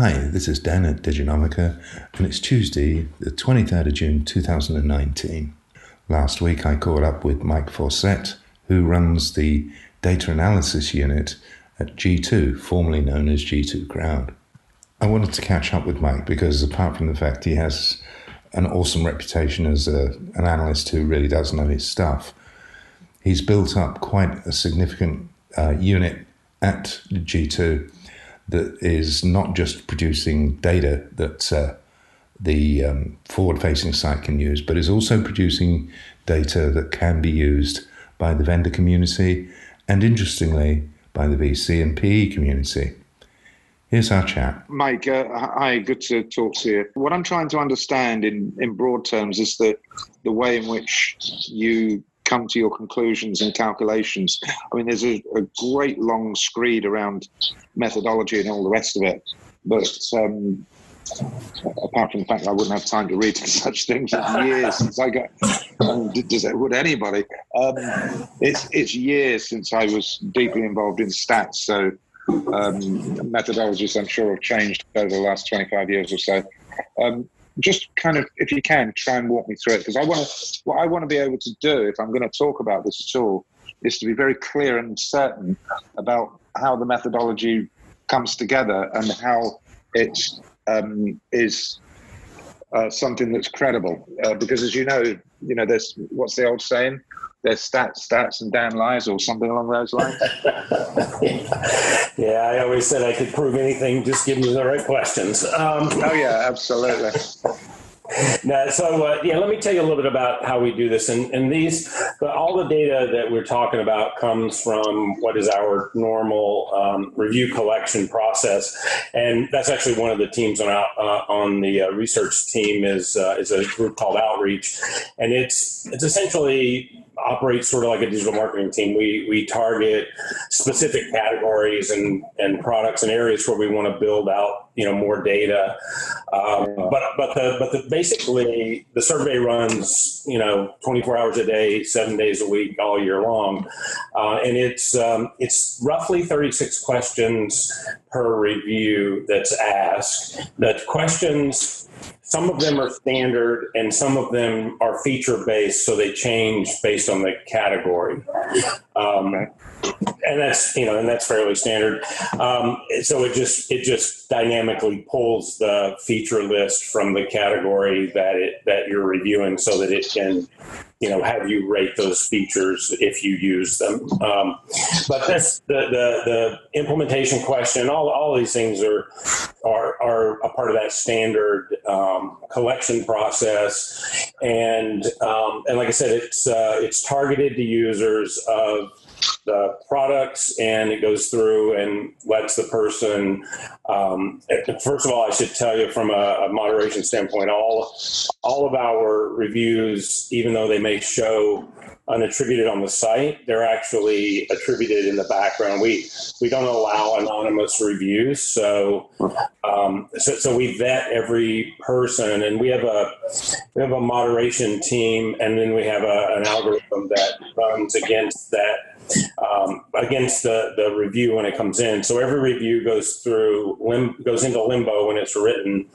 Hi, this is Dan at Diginomica, and it's Tuesday, the 23rd of June 2019. Last week I caught up with Mike Fauscette, who runs the data analysis unit at G2, formerly known as G2 Crowd. I wanted to catch up with Mike because, apart from the fact he has an awesome reputation as a, an analyst who really does know his stuff, he's built up quite a significant uh, unit at G2 that is not just producing data that uh, the um, forward facing site can use, but is also producing data that can be used by the vendor community and, interestingly, by the VC and PE community. Here's our chat. Mike, uh, hi, good to talk to you. What I'm trying to understand in, in broad terms is that the way in which you come to your conclusions and calculations. I mean, there's a, a great long screed around methodology and all the rest of it, but um, apart from the fact I wouldn't have time to read such things, it's years since I got. Does it, would anybody? Um, it's it's years since I was deeply involved in stats, so um, methodologies I'm sure have changed over the last 25 years or so. Um, just kind of, if you can, try and walk me through it because I want to. What I want to be able to do, if I'm going to talk about this at all, is to be very clear and certain about how the methodology comes together and how it um, is uh, something that's credible. Uh, because as you know, you know, there's what's the old saying? There's stats, stats, and damn lies, or something along those lines. yeah, I always said I could prove anything. Just give me the right questions. Um, oh yeah, absolutely. Now, so uh, yeah, let me tell you a little bit about how we do this. And, and these, all the data that we're talking about comes from what is our normal um, review collection process, and that's actually one of the teams on uh, on the uh, research team is uh, is a group called Outreach, and it's it's essentially operates sort of like a digital marketing team. We we target specific categories and and products and areas where we want to build out you know more data. Um, but but the but the basically the survey runs you know 24 hours a day, seven days a week, all year long, uh, and it's um, it's roughly 36 questions per review that's asked. The questions some of them are standard and some of them are feature based, so they change based on the category. Um, and that's you know, and that's fairly standard. Um, so it just it just dynamically pulls the feature list from the category that it that you're reviewing, so that it can you know have you rate those features if you use them. Um, but that's the, the, the implementation question. All all these things are are are a part of that standard um, collection process, and um, and like I said, it's uh, it's targeted to users of products and it goes through and lets the person um, first of all i should tell you from a, a, moderation standpoint all all of our reviews even though they may show unattributed on the site they're actually attributed in the background. We we don't allow anonymous reviews. So um, so, so we vet every person and we have a we have a moderation team and then we have a, an algorithm that runs against that um, against the, the review when it comes in. So every review goes through lim- goes into limbo when it's written,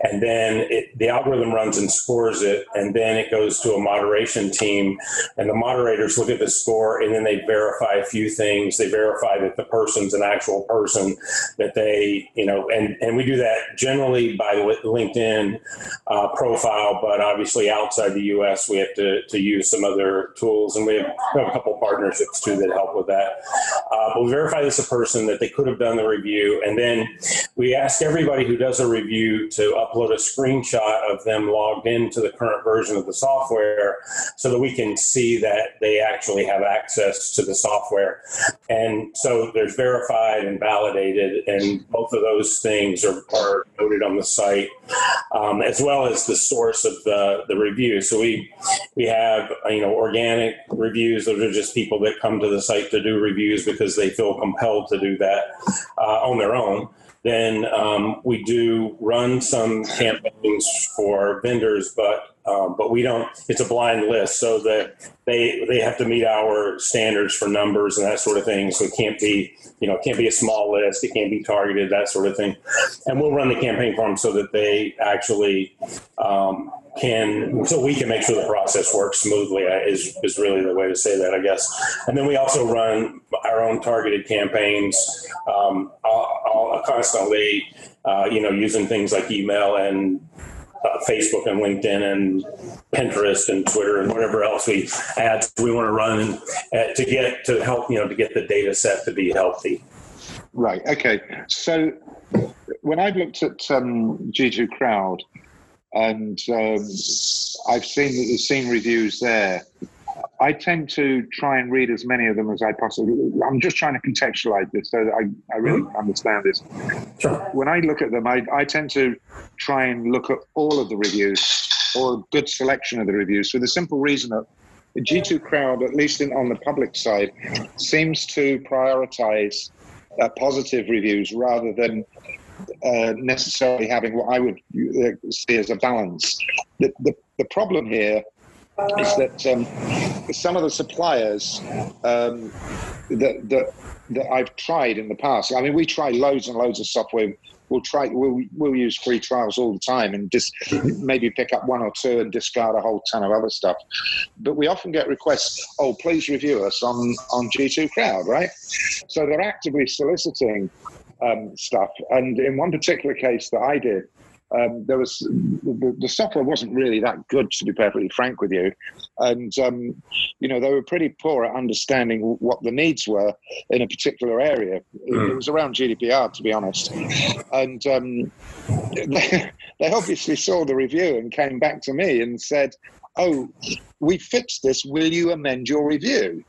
and then it, the algorithm runs and scores it, and then it goes to a moderation team, and the moderators look at the score, and then they verify a few things. They verify that the person's an actual person, that they you know, and and we do that generally by LinkedIn uh, profile, but obviously outside the U.S. we have to to use some other tools, and we have, we have a couple partnerships too that help with that. Uh, but we verify this a person that they could have done the review, and then we ask everybody who does a review to upload a screenshot of them logged into the current version of the software, so that we can see that they actually have access to the software. And so there's verified and validated, and both of those things are, are noted on the site, um, as well as the source of the, the review. So we we have you know organic reviews; those are just people that come to the site to do reviews because they feel compelled to do that uh, on their own. Then um, we do run some campaigns for vendors, but um, but we don't. It's a blind list, so that they they have to meet our standards for numbers and that sort of thing. So it can't be you know it can't be a small list. It can't be targeted that sort of thing. And we'll run the campaign for them so that they actually um, can so we can make sure the process works smoothly uh, is is really the way to say that I guess. And then we also run our own targeted campaigns um, constantly. Uh, you know, using things like email and uh, Facebook and LinkedIn and Pinterest and Twitter and whatever else we add we want to run uh, to get to help you know to get the data set to be healthy. Right. Okay. So when I've looked at um, G2 Crowd and um, I've seen the seen reviews there. I tend to try and read as many of them as I possibly. I'm just trying to contextualize this so that I, I really mm-hmm. understand this. Sure. When I look at them, I, I tend to try and look at all of the reviews or a good selection of the reviews for the simple reason that the G2 crowd, at least in, on the public side, seems to prioritize uh, positive reviews rather than uh, necessarily having what I would uh, see as a balance. The, the, the problem here is that um, some of the suppliers um, that, that that I've tried in the past. I mean, we try loads and loads of software. We'll try. We'll we'll use free trials all the time, and just maybe pick up one or two and discard a whole ton of other stuff. But we often get requests. Oh, please review us on on G2 Crowd, right? So they're actively soliciting um, stuff. And in one particular case that I did, um, there was the, the, software wasn't really that good, to be perfectly frank with you, and um, you know they were pretty poor at understanding what the needs were in a particular area. It, it was around GDPR, to be honest, and um, they, they obviously saw the review and came back to me and said, "Oh, we fixed this. Will you amend your review?"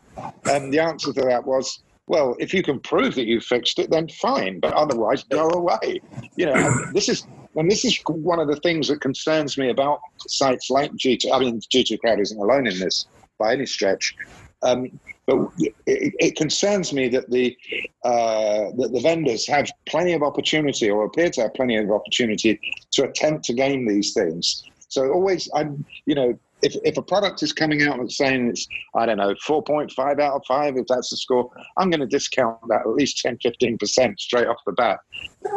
And the answer to that was, well, if you can prove that you fixed it, then fine, but otherwise, go away. You know, this is and this is one of the things that concerns me about sites like G2. I mean, G2 Crowd isn't alone in this by any stretch. Um, but it, it, concerns me that the uh, that the vendors have plenty of opportunity, or appear to have plenty of opportunity, to attempt to game these things. So always, I'm you know if, if a product is coming out and saying it's, I don't know, 4.5 out of 5, if that's the score, I'm going to discount that at least 10, 15% straight off the bat,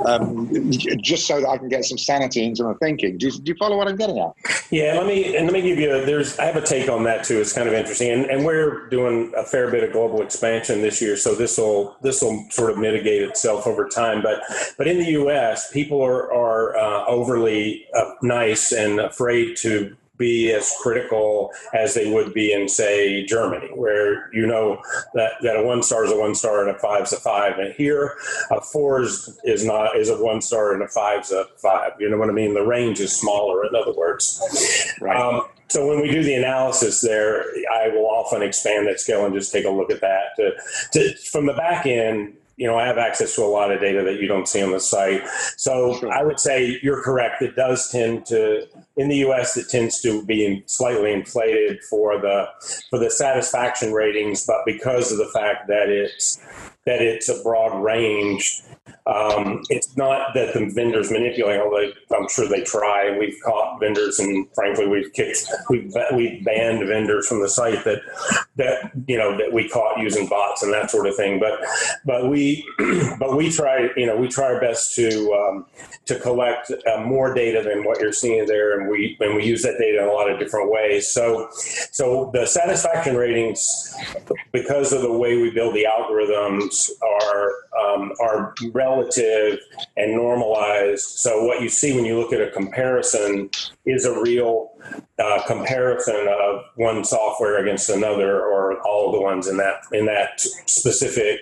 um, just so that I can get some sanity into my thinking. Do you, do you, follow what I'm getting at? Yeah, let me, and let me give you, a, there's, I have a take on that too. It's kind of interesting. And, and we're doing a fair bit of global expansion this year. So this will, this will sort of mitigate itself over time. But, but in the U.S., people are, are uh, overly uh, nice and afraid to be as critical as they would be in, say, Germany, where you know that, that a one star is a one star and a five is a five. And here, a four is, is not is a one star and a five is a five. You know what I mean? The range is smaller, in other words. Right. Um, so when we do the analysis there, I will often expand that scale and just take a look at that. To, to, from the back end, you know, I have access to a lot of data that you don't see on the site. So sure. I would say you're correct. It does tend to, in the U.S., it tends to be slightly inflated for the for the satisfaction ratings, but because of the fact that it's that it's a broad range, um, it's not that the vendors manipulate, although I'm sure they try. We've caught vendors, and frankly, we've kicked, we've, we've banned vendors from the site that that you know that we caught using bots and that sort of thing. But but we but we try you know we try our best to um, to collect uh, more data than what you're seeing there, and we and we use that data in a lot of different ways. So so the satisfaction ratings, because of the way we build the algorithms, are um, are relative and normalized. So what you see when you look at a comparison is a real uh, comparison of one software against another, or all of the ones in that in that specific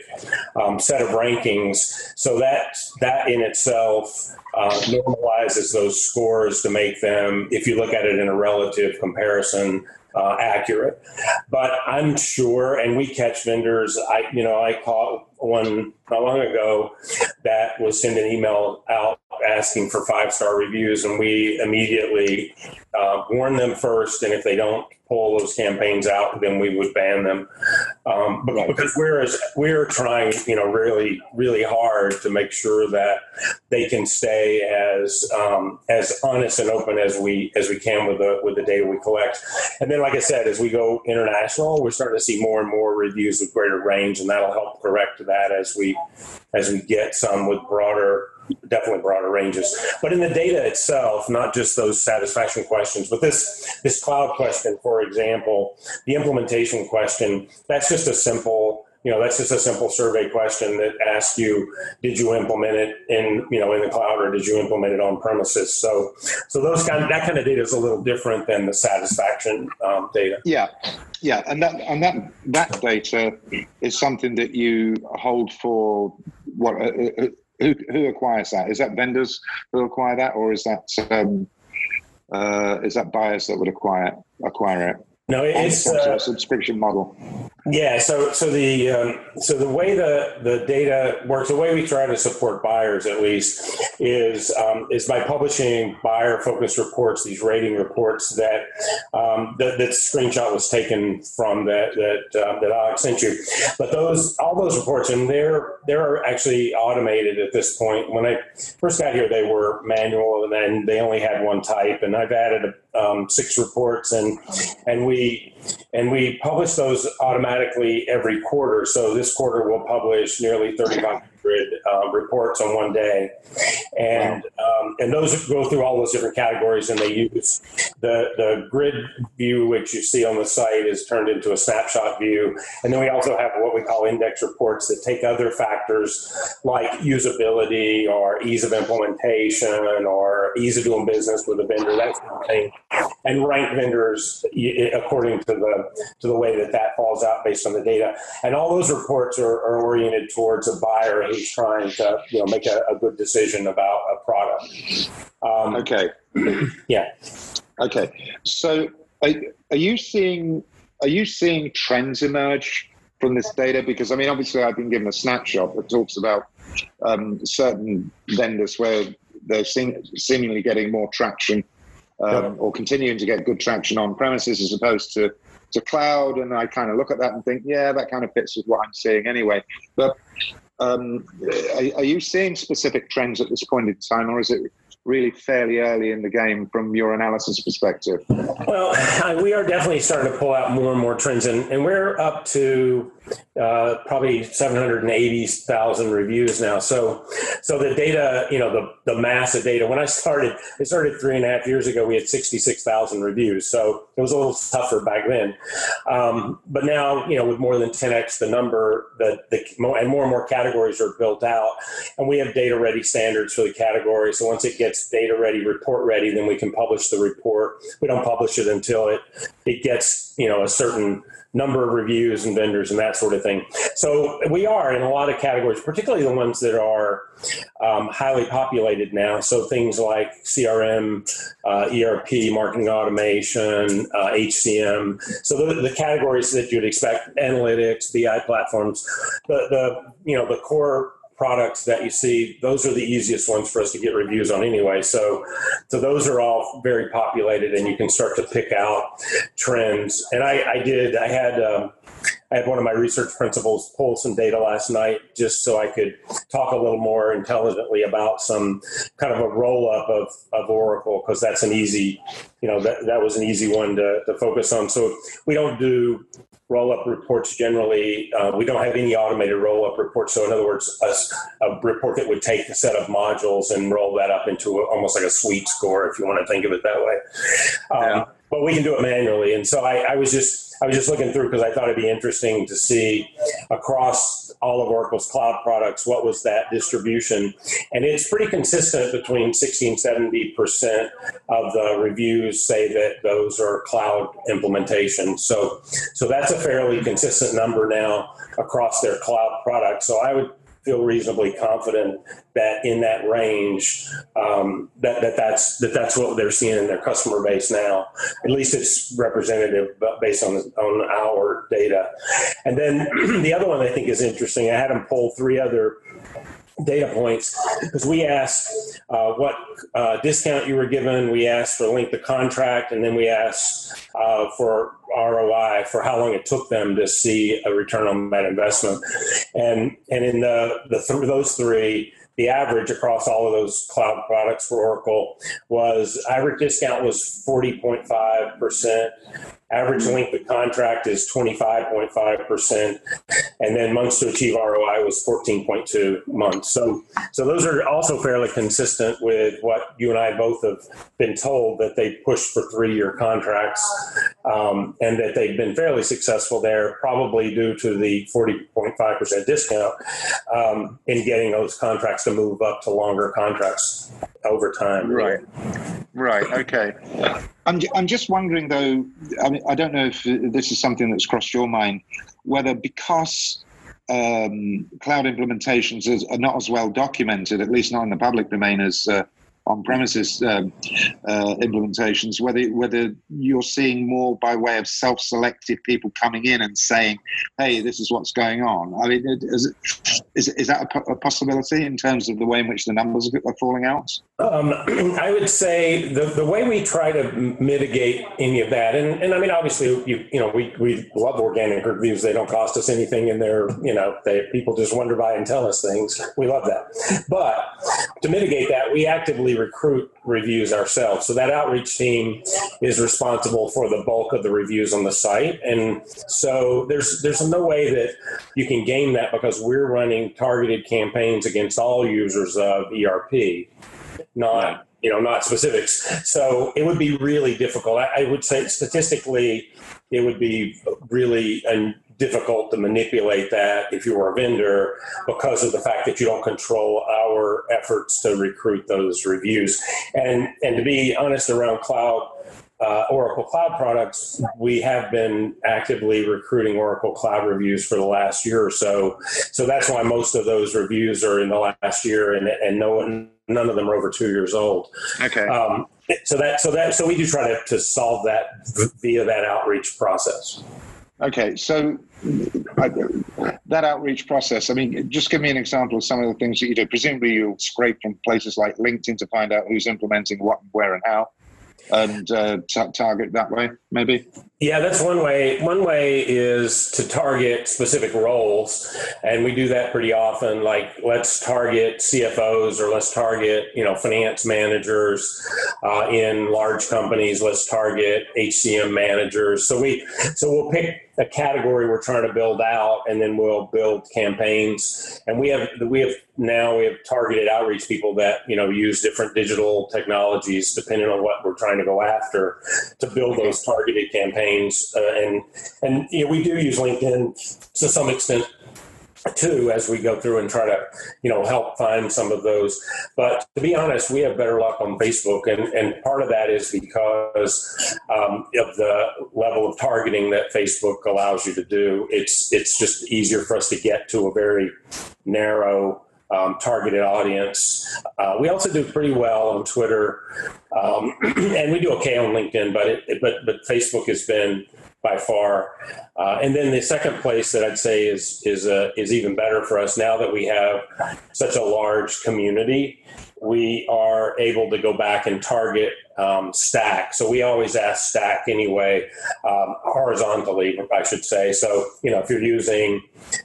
um, set of rankings. So that that in itself uh, normalizes those scores to make them, if you look at it in a relative comparison, uh, accurate. But I'm sure, and we catch vendors. I, you know, I caught one not long ago that was sending an email out asking for five star reviews, and we immediately uh, warn them first. And if they don't pull those campaigns out, then we would ban them. Um, but because we're we're trying, you know, really really hard to make sure that they can stay as um, as honest and open as we as we can with the with the data we collect. And then, like I said, as we go international, we're starting to see more and more reviews with greater range, and that'll help correct that as we as we get some with broader definitely broader ranges. But in the data itself, not just those satisfaction questions, but this this cloud question, for example, the implementation question, that's just a simple you know that's just a simple survey question that asks you did you implement it in you know in the cloud or did you implement it on premises? So so those kind of, that kind of data is a little different than the satisfaction um, data. Yeah. Yeah. And that and that that data is something that you hold for what uh, uh who, who acquires that? Is that vendors who acquire that, or is that um, uh, is that buyers that would acquire acquire it? No, it's uh, a subscription model. Yeah, so so the um, so the way the the data works, the way we try to support buyers at least is um, is by publishing buyer focused reports, these rating reports that um, that, that screenshot was taken from that that uh, that Alex sent you. But those all those reports, and they're they're actually automated at this point. When I first got here, they were manual, and then they only had one type. And I've added um, six reports, and and we and we publish those automatically every quarter. So this quarter we'll publish nearly 3,500 uh, reports on one day, and um, and those go through all those different categories, and they use the the grid view, which you see on the site, is turned into a snapshot view, and then we also have what we call index reports that take other factors like usability or ease of implementation or ease of doing business with a vendor, that sort of thing, and rank vendors according to the to the way that that falls out based on the data, and all those reports are, are oriented towards a buyer who's trying to you know make a, a good decision about a product. Um, okay. yeah. Okay. So, are, are you seeing are you seeing trends emerge from this data? Because I mean, obviously, I've been given a snapshot that talks about um, certain vendors where they're seem, seemingly getting more traction um, or continuing to get good traction on premises as opposed to to cloud. And I kind of look at that and think, yeah, that kind of fits with what I'm seeing anyway. But um, are, are, you seeing specific trends at this point in time, or is it really fairly early in the game from your analysis perspective? Well, we are definitely starting to pull out more and more trends, and, and we're up to uh, probably 780,000 reviews now. So, so the data, you know, the, the mass of data. When I started, it started three and a half years ago. We had 66,000 reviews, so it was a little tougher back then. Um, but now, you know, with more than 10x the number, that the and more and more categories are built out, and we have data ready standards for the category. So once it gets data ready, report ready, then we can publish the report. We don't publish it until it it gets you know a certain number of reviews and vendors and that sort of thing. So we are in a lot of categories, particularly the ones that are um, highly populated now. So things like CRM, uh, ERP, marketing automation, uh, HCM. So the, the, categories that you'd expect: analytics, BI platforms. The the you know the core products that you see, those are the easiest ones for us to get reviews on anyway. So, so those are all very populated, and you can start to pick out trends. And I, I did. I had. Um, I had one of my research principals pull some data last night just so I could talk a little more intelligently about some kind of a roll up of, of Oracle because that's an easy, you know, that, that was an easy one to, to focus on. So we don't do roll up reports generally, uh, we don't have any automated roll up reports. So, in other words, a, a, report that would take a set of modules and roll that up into a, almost like a suite score, if you want to think of it that way. Um, yeah. But we can do it manually. And so I, I was just I was just looking through because I thought it'd be interesting to see across all of Oracle's cloud products what was that distribution, and it's pretty consistent between 60 and 70 percent of the reviews say that those are cloud implementations. So, so that's a fairly consistent number now across their cloud products. So I would feel reasonably confident that in that range, um, that, that that's that that's what they're seeing in their customer base now. At least it's representative, based on on our data. And then the other one I think is interesting. I had them pull three other data points because we asked uh, what uh, discount you were given, we asked for length of contract, and then we asked uh, for ROI for how long it took them to see a return on that investment. And and in the, the th- those three, the average across all of those cloud products for Oracle was average discount was 40.5 percent Average length of contract is 25.5%, and then months to achieve ROI was 14.2 months. So, so those are also fairly consistent with what you and I both have been told that they pushed for three-year contracts, um, and that they've been fairly successful there, probably due to the 40.5% discount um, in getting those contracts to move up to longer contracts over time. Right. Right. Okay. I'm, I'm just wondering though. I mean, I don't know if this is something that's crossed your mind, whether because um, cloud implementations are not as well documented, at least not in the public domain, as uh, on-premises um, uh, implementations, whether whether you're seeing more by way of self-selected people coming in and saying, "Hey, this is what's going on." I mean, is is, is that a, possibility in terms of the way in which the numbers are falling out? Um, I would say the, the way we try to mitigate any of that, and, and I mean, obviously, you, you know, we, we love organic reviews. They don't cost us anything, and they're, you know, they, people just wonder by and tell us things. We love that. But to mitigate that, we recruit reviews ourselves. So that outreach team is responsible for the bulk of the reviews on the site, and so there's there's no way that you can game that because we're running targeted campaigns against all users of ERP not you know not specifics. So it would be really difficult. I, I would say statistically, it would be really um, difficult to manipulate that if you were a vendor because of the fact that you don't control our efforts to recruit those reviews. And and to be honest, around cloud uh, Oracle Cloud products, we have been actively recruiting Oracle Cloud reviews for the last year or so. So that's why most of those reviews are in the last year, and and no none of them are over two years old. Okay. Um, so that so that so we do try to, to solve that via that outreach process. Okay, so that outreach process. I mean, just give me an example of some of the things that you do. Presumably, you'll scrape from places like LinkedIn to find out who's implementing what, where, and how and uh, t- target that way, maybe? Yeah, that's one way. One way is to target specific roles, and we do that pretty often. Like, let's target CFOs or let's target you know finance managers uh, in large companies. Let's target HCM managers. So we so we'll pick a category we're trying to build out, and then we'll build campaigns. And we have we have now we have targeted outreach people that you know use different digital technologies depending on what we're trying to go after to build those targeted campaigns. Uh, and and you know, we do use LinkedIn to some extent too as we go through and try to you know help find some of those but to be honest we have better luck on facebook and, and part of that is because um, of the level of targeting that facebook allows you to do it's it's just easier for us to get to a very narrow um, targeted audience. Uh, we also do pretty well on Twitter, um, and we do okay on LinkedIn. But it, but but Facebook has been by far. Uh, and then the second place that I'd say is is uh, is even better for us now that we have such a large community. We are able to go back and target um, stack. So we always ask stack anyway, um, horizontally, I should say. So, you know, if you're using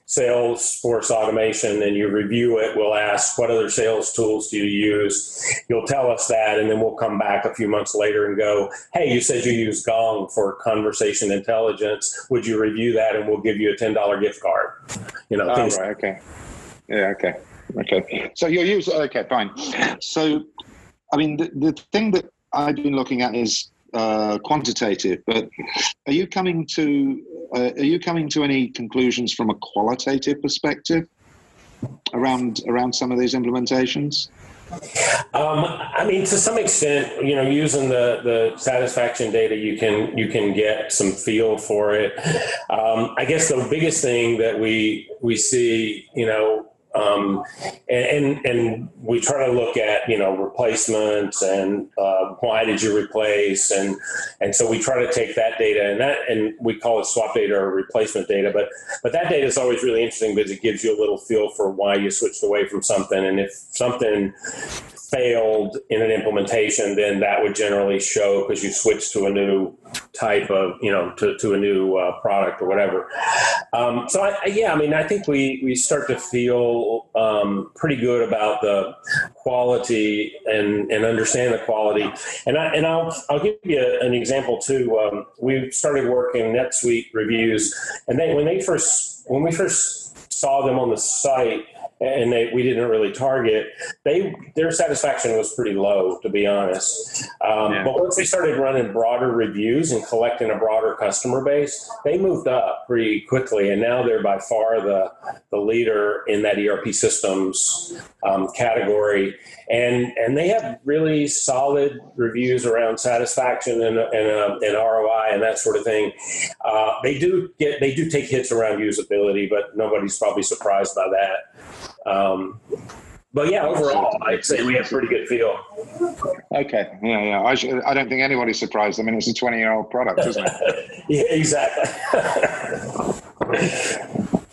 Salesforce automation and you review it, we'll ask what other sales tools do you use? You'll tell us that, and then we'll come back a few months later and go, hey, you said you use Gong for conversation intelligence. Would you review that? And we'll give you a $10 gift card. You know, oh, things. Right, okay. Yeah, okay. Okay. So you'll use, okay, fine. So, I mean, the, the thing that I've been looking at is uh, quantitative, but are you coming to uh, are you coming to any conclusions from a qualitative perspective around around some of these implementations? Um, I mean, to some extent, you know, using the, the satisfaction data, you can you can get some feel for it. Um, I guess the biggest thing that we we see, you know, Um, and, and we try to look at you know replacements and uh, why did you replace? And and so we try to take that data and that and we call it swap data or replacement data but but that data is always really interesting because it gives you a little feel for why you switched away from something. And if something failed in an implementation, then that would generally show because you switched to a new type of, you know, to, to a new uh, product or whatever. Um, so, I, yeah, I mean, I think we, we start to feel um, pretty good about the quality and, and understand the quality. And, I, and I'll, I'll give you an example too. Um, we started working NetSuite reviews, and they, when they first, when we first saw them on the site, and they, we didn't really target. They their satisfaction was pretty low, to be honest. Um, yeah. But once they started running broader reviews and collecting a broader customer base, they moved up pretty quickly, and now they're by far the the leader in that ERP systems um, category. And and they have really solid reviews around satisfaction and and, uh, and ROI and that sort of thing. Uh, they do get they do take hits around usability, but nobody's probably surprised by that. Um, but yeah, overall, I'd say we have pretty good feel. Okay, yeah, yeah. I, sh- I don't think anybody's surprised. I mean, it's a 20 year old product, isn't it? yeah, exactly.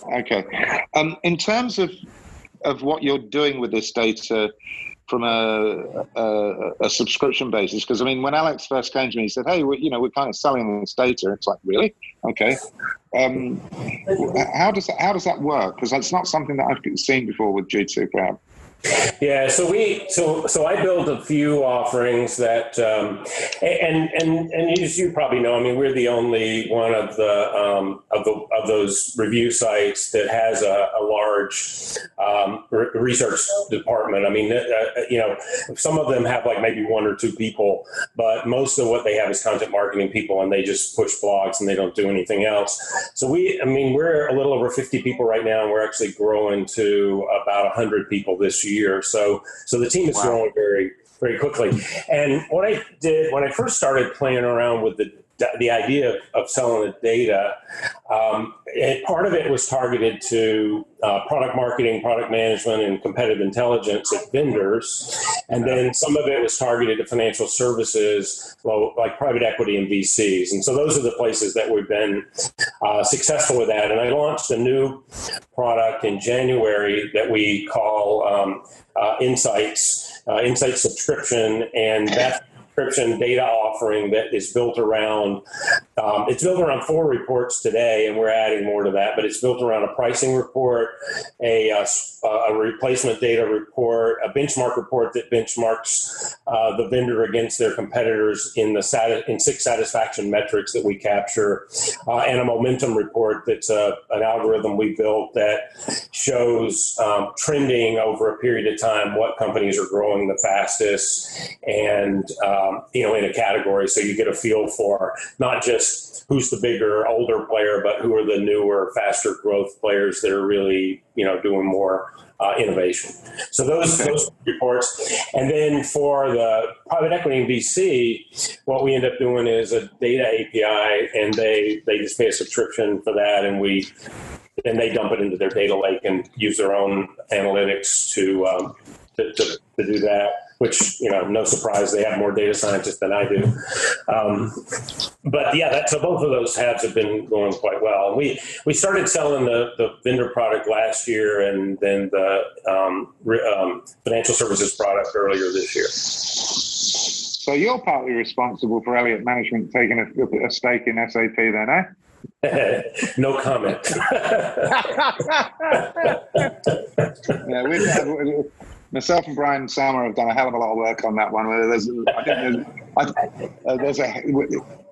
okay. Um, in terms of of what you're doing with this data from a, a, a subscription basis, because I mean, when Alex first came to me, he said, "Hey, we, you know, we're kind of selling this data." It's like, really? Okay. Um, how does that, how does that work? Because that's not something that I've seen before with G2 Crowd. Yeah, so we so so I built a few offerings that um, and and and as you probably know, I mean, we're the only one of the um, of the of those review sites that has a, a large um, re- research department. I mean, uh, uh, you know, some of them have like maybe one or two people, but most of what they have is content marketing people, and they just push blogs and they don't do anything else. So we, I mean, we're a little over fifty people right now, and we're actually growing to about hundred people this year year. So so the team is wow. growing very very quickly. And what I did when I first started playing around with the the idea of, of selling the data, um, part of it was targeted to uh, product marketing, product management, and competitive intelligence at vendors. And then some of it was targeted to financial services, like private equity and VCs. And so those are the places that we've been uh, successful with that. And I launched a new product in January that we call um, uh, Insights, uh, Insight subscription. And that's subscription data offering that is built around um, it's built around four reports today and we're adding more to that but it's built around a pricing report a, uh, a replacement data report a benchmark report that benchmarks uh, the vendor against their competitors in the in six satisfaction metrics that we capture uh, and a momentum report that's a, an algorithm we built that shows um, trending over a period of time what companies are growing the fastest and uh, um, you know, in a category. So you get a feel for not just who's the bigger, older player, but who are the newer, faster growth players that are really, you know, doing more uh, innovation. So those those reports, and then for the private equity and VC, what we end up doing is a data API, and they they just pay a subscription for that, and we and they dump it into their data lake and use their own analytics to um, to, to, to do that which you know, no surprise, they have more data scientists than I do. Um, but yeah, that, so both of those tabs have been going quite well. We we started selling the, the vendor product last year, and then the um, um, financial services product earlier this year. So you're partly responsible for Elliott Management taking a, a stake in SAP, then, eh? no comment. yeah, myself and Brian Sommer have done a hell of a lot of work on that one. There's, I think there's, I, uh, there's a,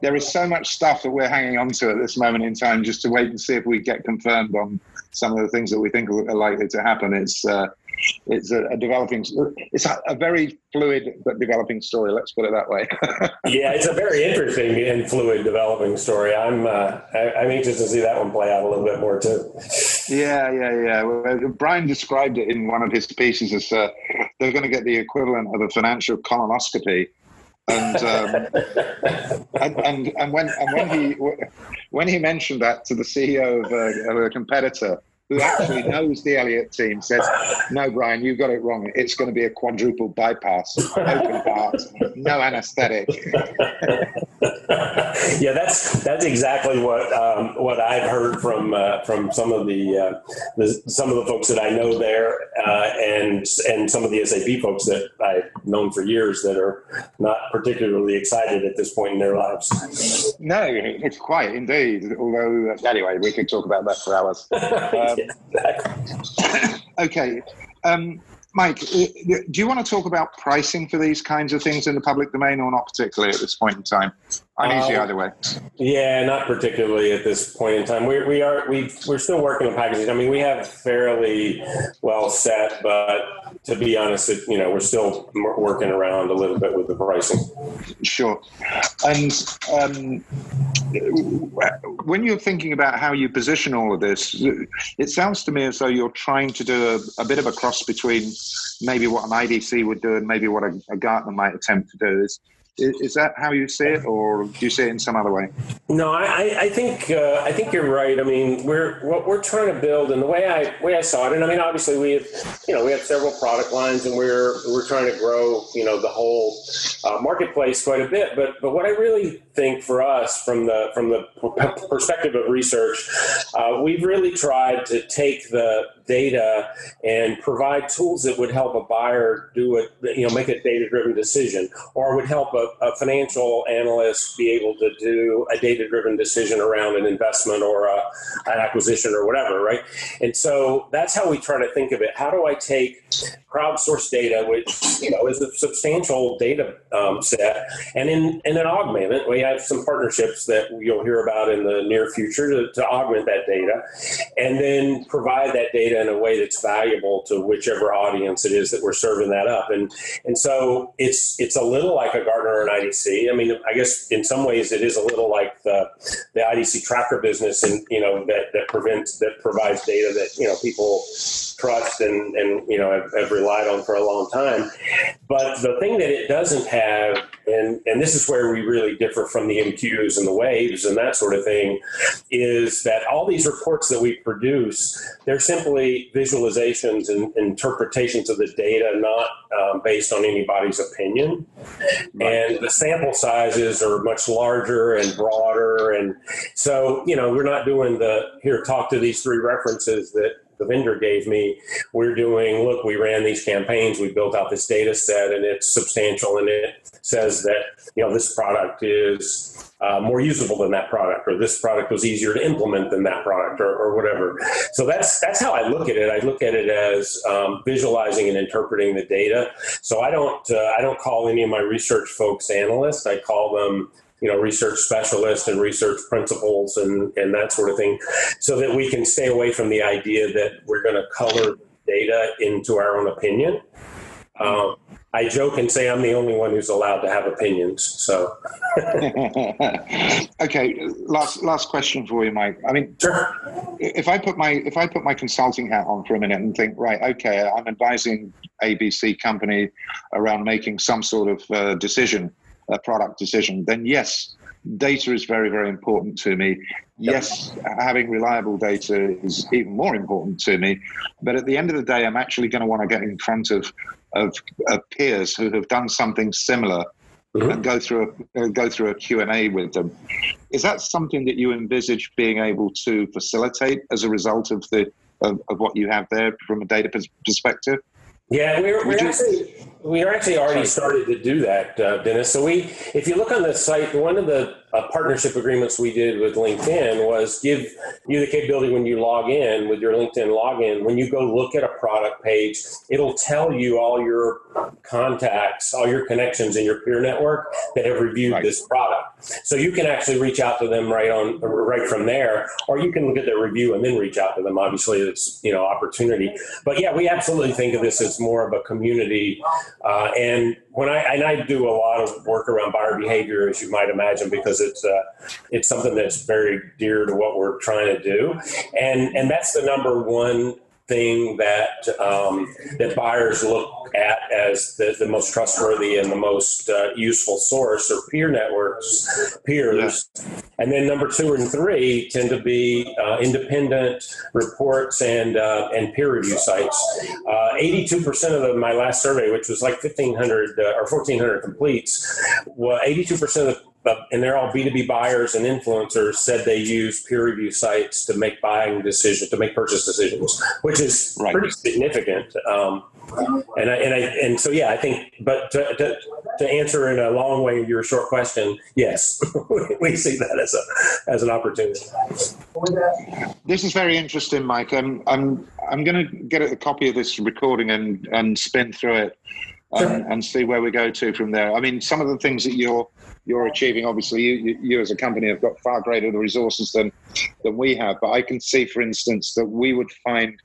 there is so much stuff that we're hanging on to at this moment in time, just to wait and see if we get confirmed on some of the things that we think are likely to happen. It's uh, it's a, a, developing it's a, a, very fluid but developing story let's put it that way. Yeah it's a very interesting and fluid developing story. I'm uh, I, am anxious to see that one play out a little bit more too. Yeah yeah yeah. Well, brian described it in one of his pieces as uh, they're going to get the equivalent of a financial colonoscopy. And, um, and, and and when and when he when he mentioned that to the CEO of a, of a competitor, who actually knows the Elliott team, says, "No, Brian, you got it wrong. It's going to be a quadruple bypass, open heart, no anaesthetic. yeah, that's that's exactly what um, what I've heard from uh, from some of the, uh, the, some of the folks that I know there, uh, and and some of the SAP folks that I've known for years that are not particularly excited at this point in their lives. No, it's quite indeed. Although anyway, we could talk about that for hours. Um, yeah, okay. Um, Mike, do you want to talk about pricing for these kinds of things in the public domain or not particularly at this point in time? I'm easy um, either way. Yeah, not particularly at this point in time. We, we are we we're still working on packaging. I mean, we have fairly well set, but to be honest, it, you know, we're still working around a little bit with the pricing. Sure. And um, when you're thinking about how you position all of this, it sounds to me as though you're trying to do a, a bit of a cross between maybe what an IDC would do and maybe what a, a Gartner might attempt to do. Is is that how you see it, or do you see it in some other way? No, I, I think uh, I think you're right. I mean, we're what we're trying to build, and the way I way I saw it, and I mean, obviously we have, you know, we have several product lines, and we're we're trying to grow, you know, the whole uh, marketplace quite a bit. But but what I really think for us, from the from the perspective of research, uh, we've really tried to take the data and provide tools that would help a buyer do it, you know, make a data driven decision, or would help a, a, financial analyst be able to do a data driven decision around an investment or a, an acquisition or whatever, right? And so that's how we try to think of it. How do I take crowdsourced data, which you know is a substantial data um, set, and in and then augment it. We have some partnerships that you'll hear about in the near future to, to augment that data, and then provide that data in a way that's valuable to whichever audience it is that we're serving that up. And and so it's it's a little like a Gartner or an IDC. I mean, I guess in some ways it is a little like the the IDC tracker business, and you know that that prevents that provides data that you know people trust and and you know have, have relied on for a long time. But the thing that it doesn't have, and, and this is where we really differ from the MQs and the waves and that sort of thing, is that all these reports that we produce, they're simply visualizations and interpretations of the data, not um, based on anybody's opinion. And the sample sizes are much larger and broader. And so, you know, we're not doing the here, talk to these three references that the vendor gave me. We're doing, look, we ran these campaigns, we built out this data set, and it's substantial, and it says that you know this product is uh, more usable than that product, or this product was easier to implement than that product, or, or whatever. So that's that's how I look at it. I look at it as um, visualizing and interpreting the data. So I don't uh, I don't call any of my research folks analysts. I call them you know research specialists and research principals and and that sort of thing, so that we can stay away from the idea that we're going to color data into our own opinion. Um, I joke and say I'm the only one who's allowed to have opinions. So, okay, last last question for you, Mike. I mean, sure. if I put my if I put my consulting hat on for a minute and think, right, okay, I'm advising ABC company around making some sort of uh, decision a product decision, then yes, data is very, very important to me. Yes, having reliable data is even more important to me. But at the end of the day, I'm actually going to want to get in front of, of, of peers who have done something similar mm-hmm. and go through a, uh, go through a Q&A with them. Is that something that you envisage being able to facilitate as a result of the of, of what you have there from a data perspective? Yeah, we're, we're actually we are actually already started to do that, uh, Dennis. So we, if you look on the site, one of the uh, partnership agreements we did with LinkedIn was give you the capability when you log in with your LinkedIn login, when you go look at a product page, it'll tell you all your contacts, all your connections in your peer network that have reviewed right. this product. So you can actually reach out to them right on, right from there, or you can look at their review and then reach out to them. Obviously, it's you know opportunity. But yeah, we absolutely think of this as more of a community. Uh, and when I and I do a lot of work around buyer behavior, as you might imagine, because it's uh, it's something that's very dear to what we're trying to do, and and that's the number one thing that um, that buyers look at as the, the most trustworthy and the most uh, useful source or peer networks, peers. Yeah. And then number two and three tend to be uh, independent reports and uh, and peer review sites. Uh, eighty-two percent of the, my last survey, which was like fifteen hundred uh, or fourteen hundred completes, well, eighty-two percent of the and they're all B2B buyers and influencers said they use peer review sites to make buying decisions, to make purchase decisions, which is right. pretty significant. Um, and I, and I, and so, yeah, I think, but to, to, to answer in a long way your short question, yes, we see that as a, as an opportunity. This is very interesting, Mike. I'm, I'm, I'm going to get a copy of this recording and, and spin through it and, and see where we go to from there. I mean, some of the things that you're, you're achieving. Obviously, you, you you, as a company have got far greater resources than than we have. But I can see, for instance, that we would find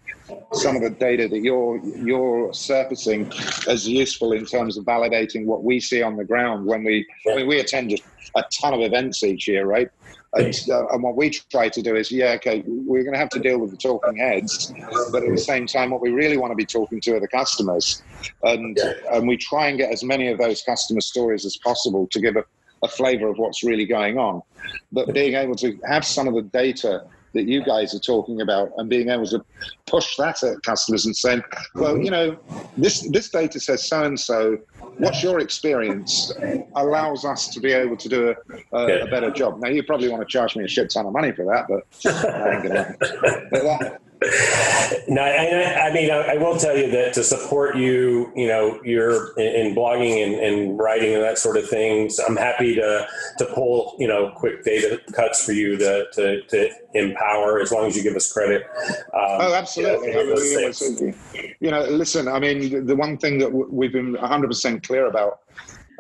some of the data that you're you're surfacing as useful in terms of validating what we see on the ground when we I mean, we attend a ton of events each year, right? And, uh, and, what we try to do is, yeah, okay, we're going to have to deal with the talking heads, but at the same time, what we really want to be talking to are the customers, and and we try and get as many of those customer stories as possible to give a, a flavor of what's really going on. But being able to have some of the data that you guys are talking about and being able to push that at customers and saying, well, mm-hmm. you know, this this data says so and so. What's your experience? Allows us to be able to do a, a, a, better job. Now, you probably want to charge me a shit ton of money for that, but I ain't gonna no, I, I mean, I, I, will tell you that to support you, you know, you're in, in blogging and, and, writing and that sort of things. I'm happy to to pull, you know, quick data cuts for you to to, to empower as long as you give us credit. Um, oh, absolutely. You know, mean, you know, listen. I mean, the one thing that we've been 100 percent clear about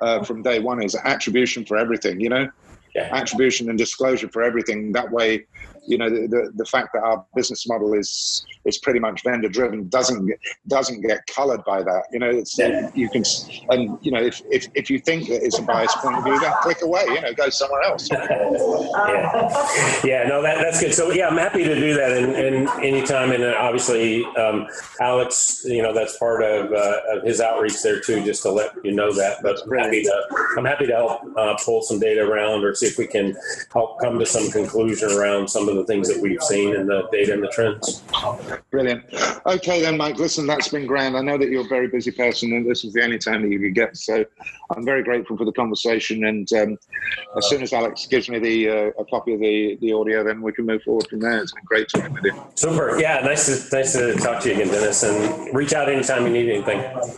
uh, from day one is attribution for everything. You know, yeah. attribution and disclosure for everything. That way, you know, the, the, the fact that our business model is is pretty much vendor driven doesn't get, doesn't get coloured by that. You know, it's yeah. you can and you know if, if if you think that it's a biased point of view, then click away. You know, go somewhere else. yeah, yeah, no, that, that's good. So yeah, I'm happy to do that, and, and anytime, and obviously, um, Alex, you know, that's part of, uh, of his outreach there too, just to let you know that. But I'm happy to I'm happy to help uh, pull some data around or see if we can help come to some conclusion around some of the things that we've seen in the data and the trends. Brilliant. Okay, then, Mike. Listen, that's been grand. I know that you're a very busy person, and this is the only time that you could get. So, I'm very grateful for the conversation. And um, as soon as Alex gives me the uh, a copy of the, the audio, then we can move forward from there. It's been great talking with you. Super. Yeah, nice to nice to talk to you again, Dennis. And reach out anytime you need anything.